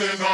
and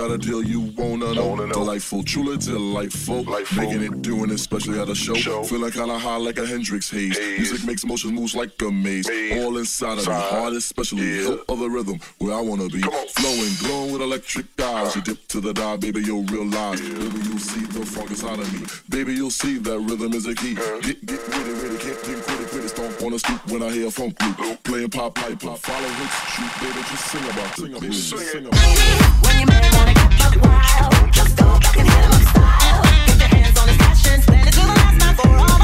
Got a deal you wanna know. Wanna know. Delightful, truly delightful. Delightful. Making it, doing it, especially at a show. Show. Feeling kinda high like a Hendrix haze. Haze. Music makes motion moves like a maze. Maze. All inside of me, Side. heart especially. Yeah. Hilt of the rhythm, where I wanna be. Flowing, glowing with electric eyes. You dip to the dive, baby, you'll realize. Baby, you'll see the funk inside of me. Baby, you'll see that rhythm is a key. Get, get on the stoop when I hear a funk loop. Playing pop pipe, pop, follow hits, shoot, baby, just sing about it. Sing about it. Sing. About it. When you man wanna get buck wild, just go back and hit him up style. Get your hands on his passion, spend it till the last night for all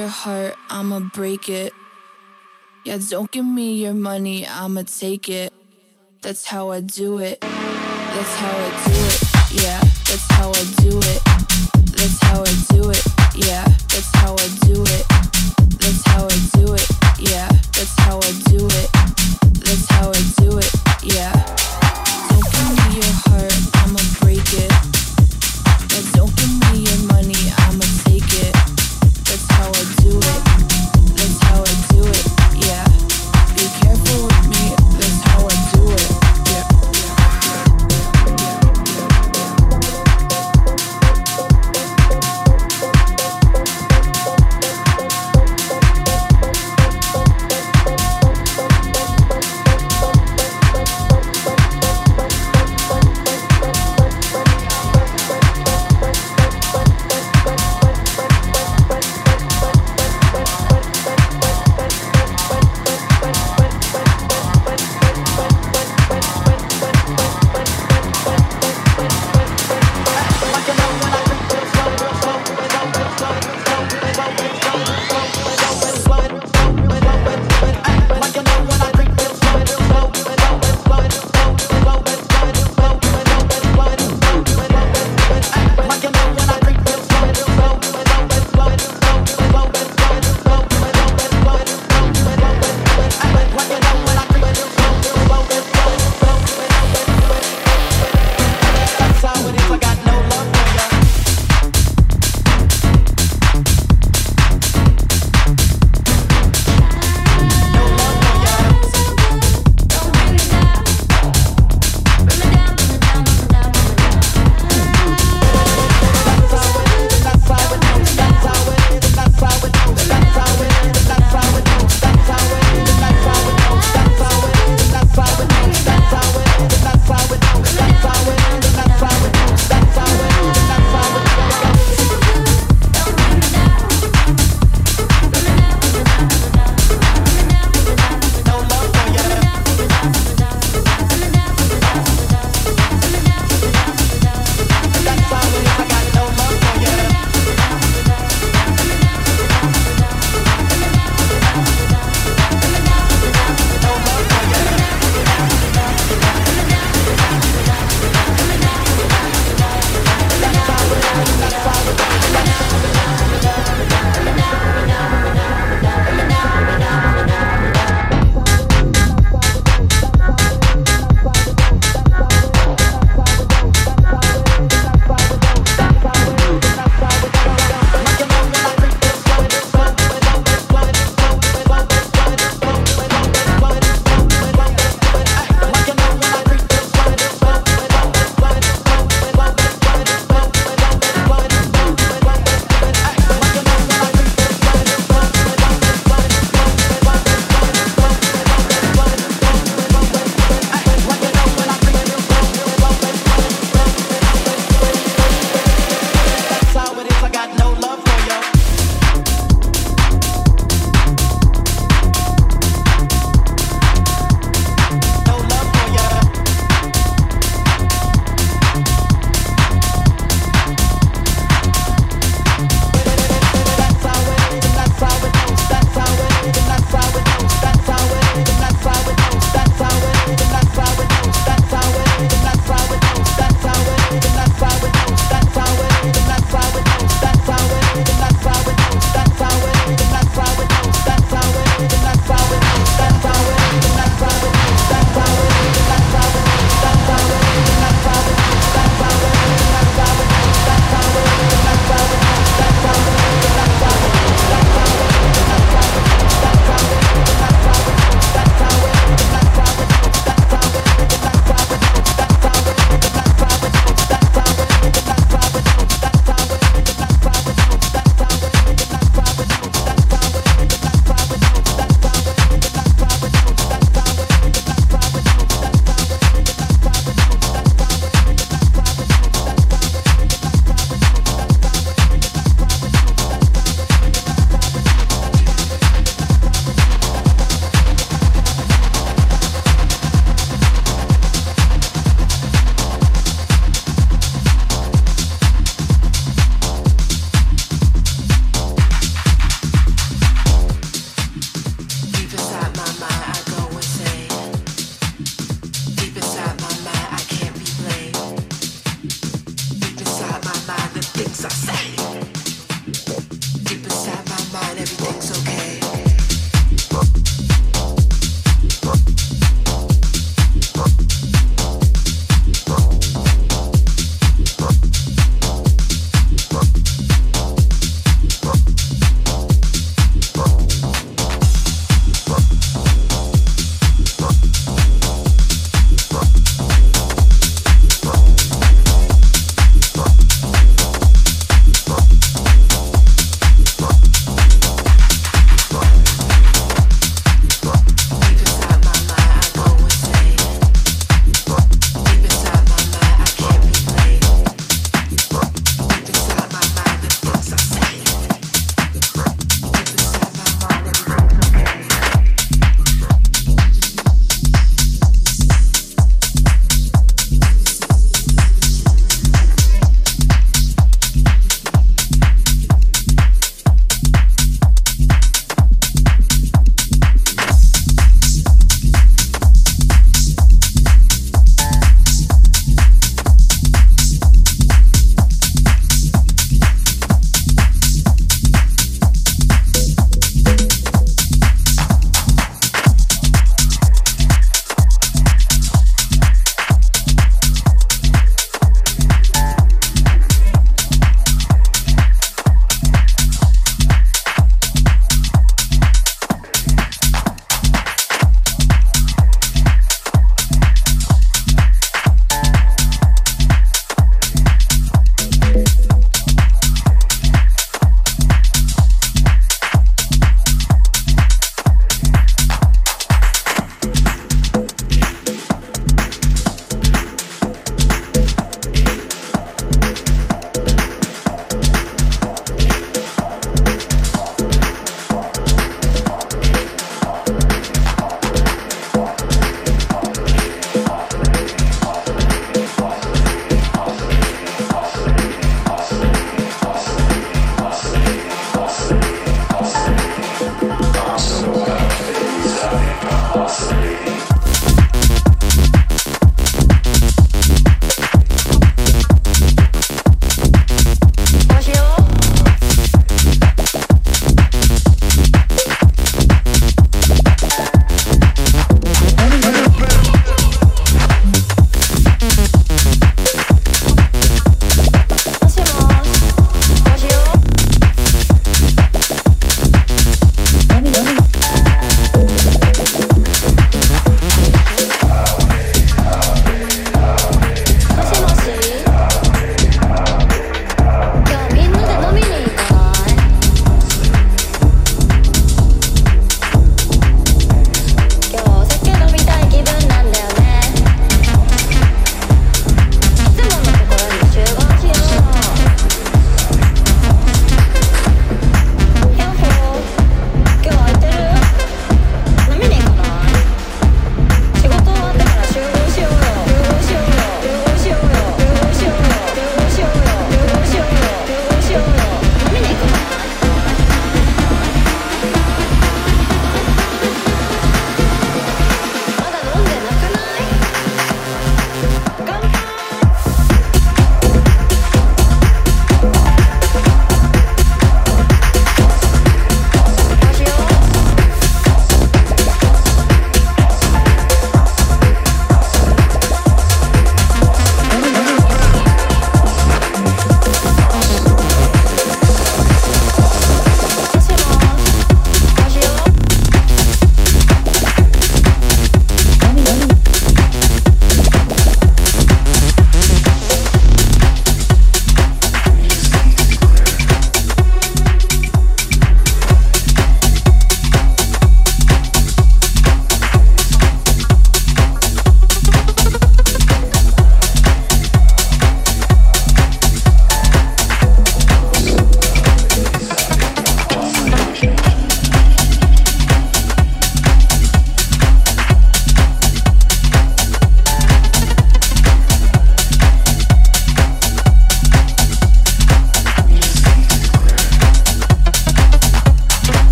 your heart, I'ma break it. Yeah, don't give me your money, I'ma take it. That's how I do it. That's how I do it. Yeah, that's how I do it. That's how I do it. Yeah, that's how I do it. That's how I do it. Yeah, that's how I do it. That's how I do it. Yeah.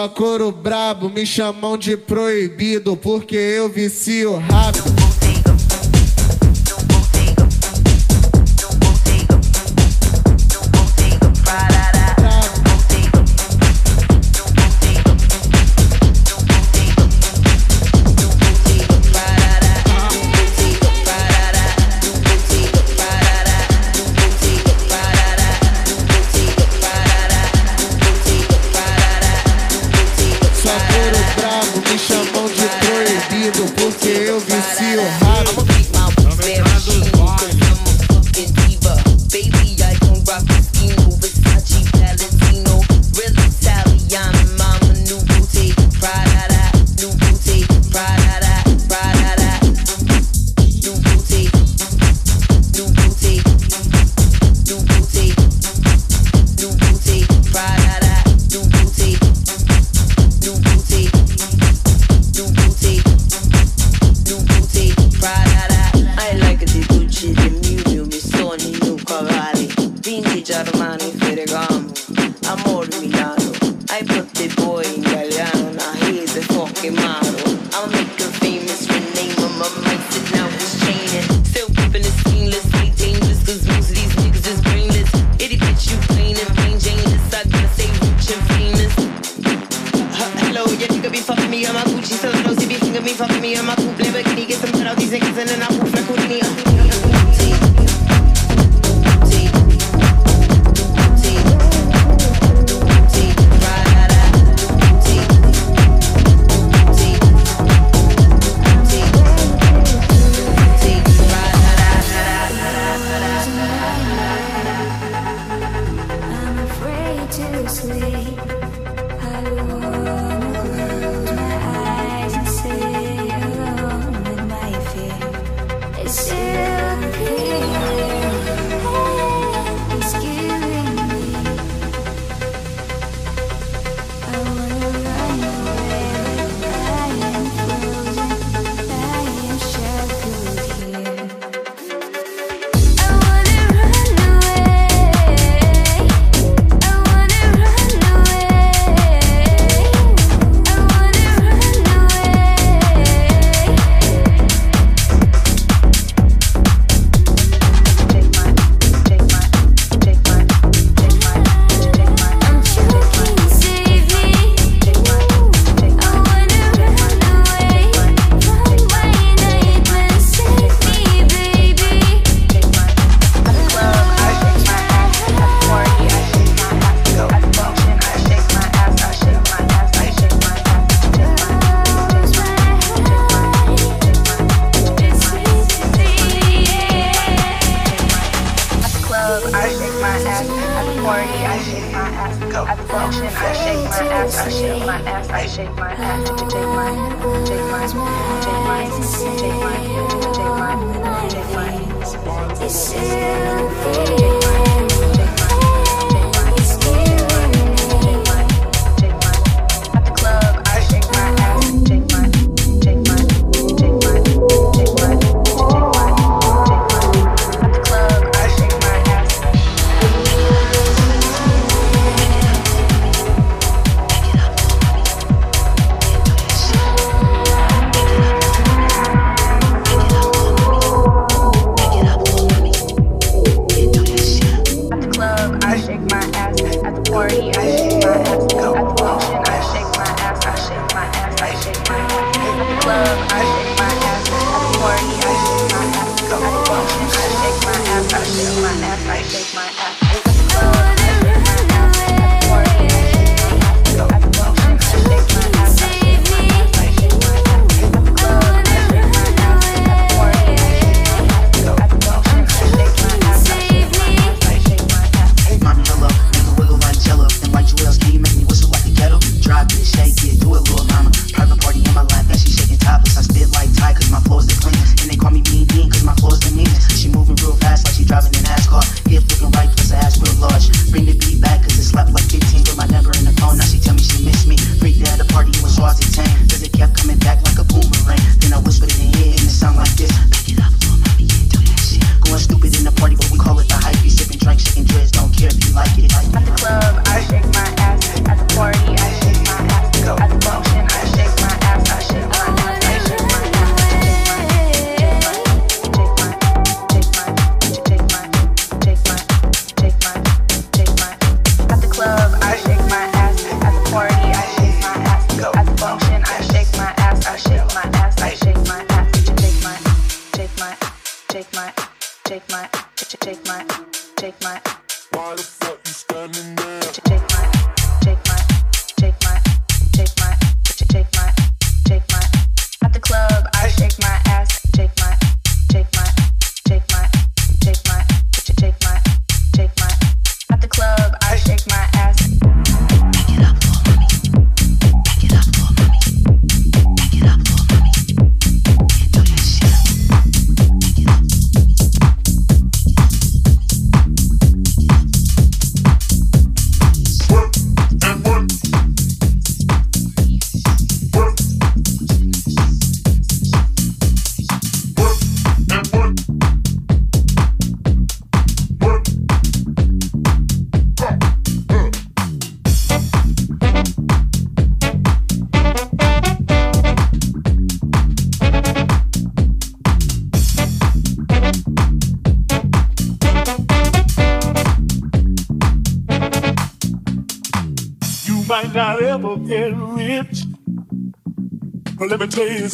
Só couro brabo, me chamam de proibido, porque eu vicio rápido.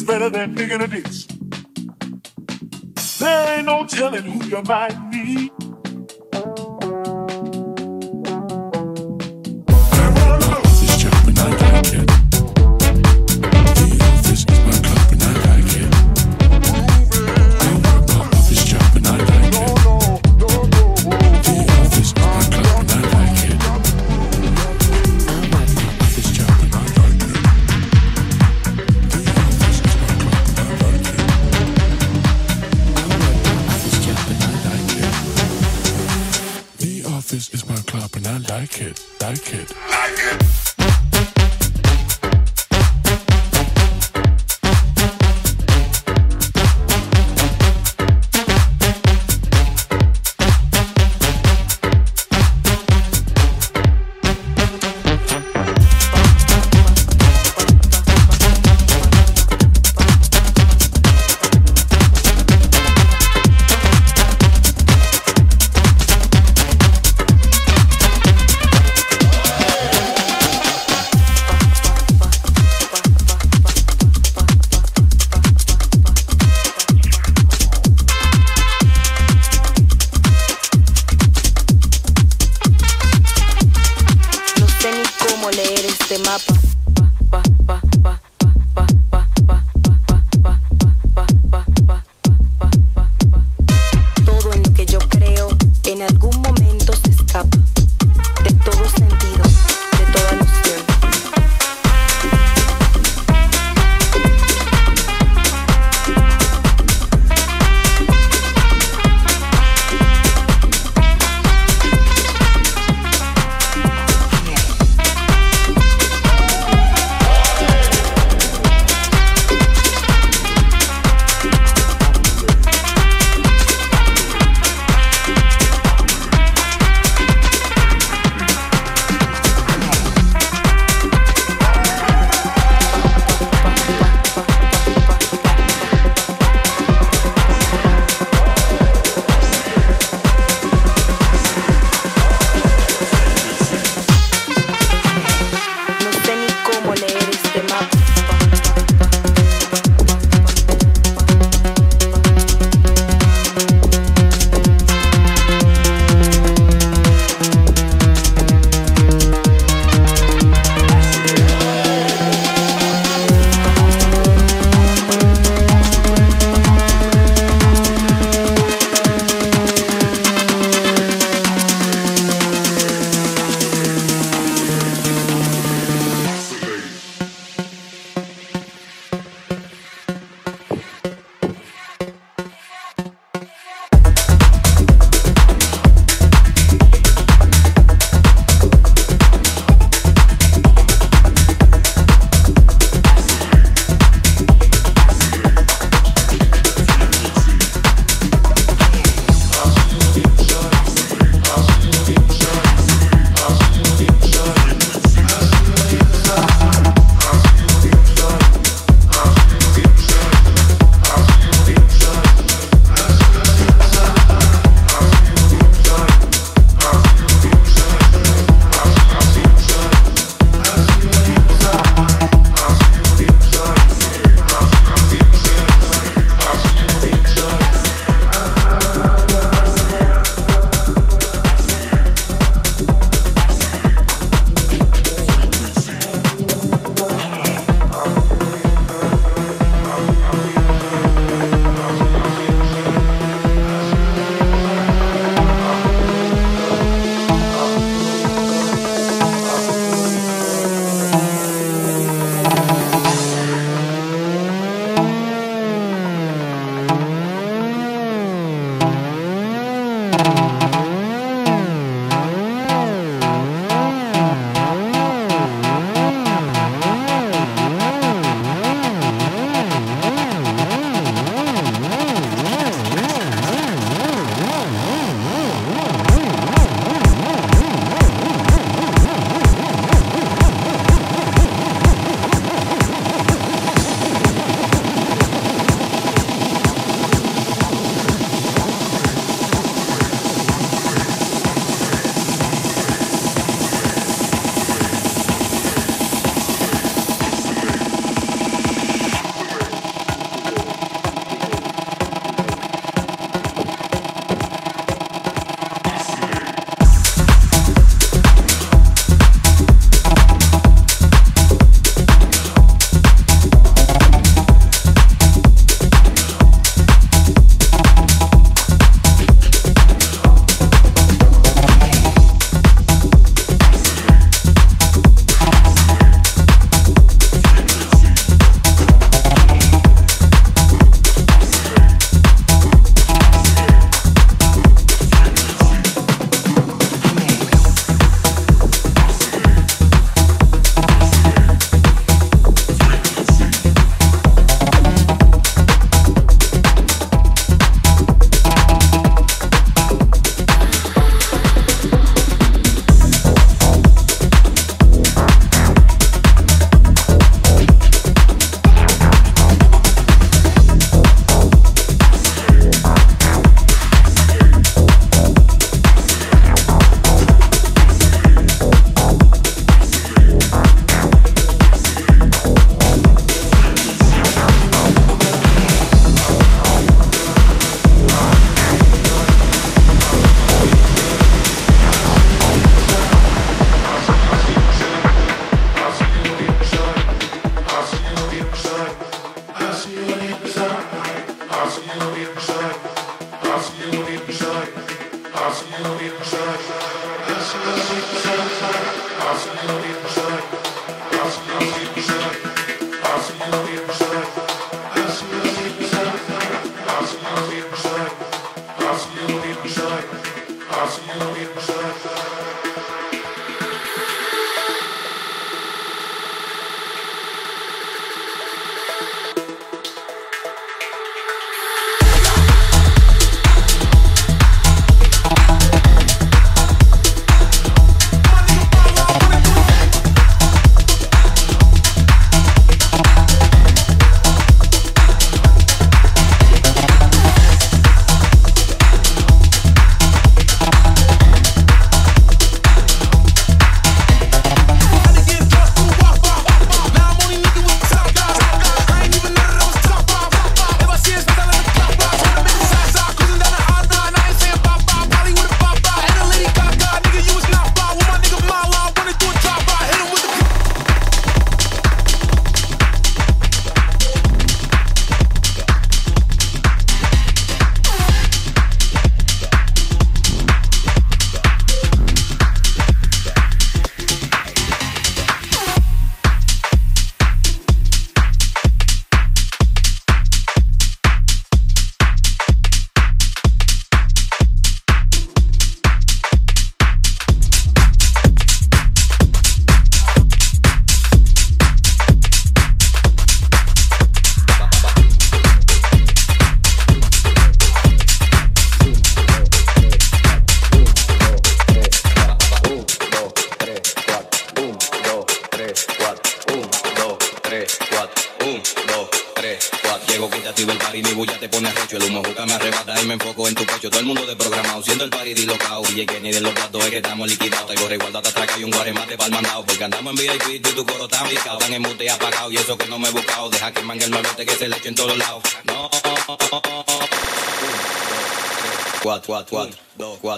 better than digging a ditch. There ain't no telling who your mind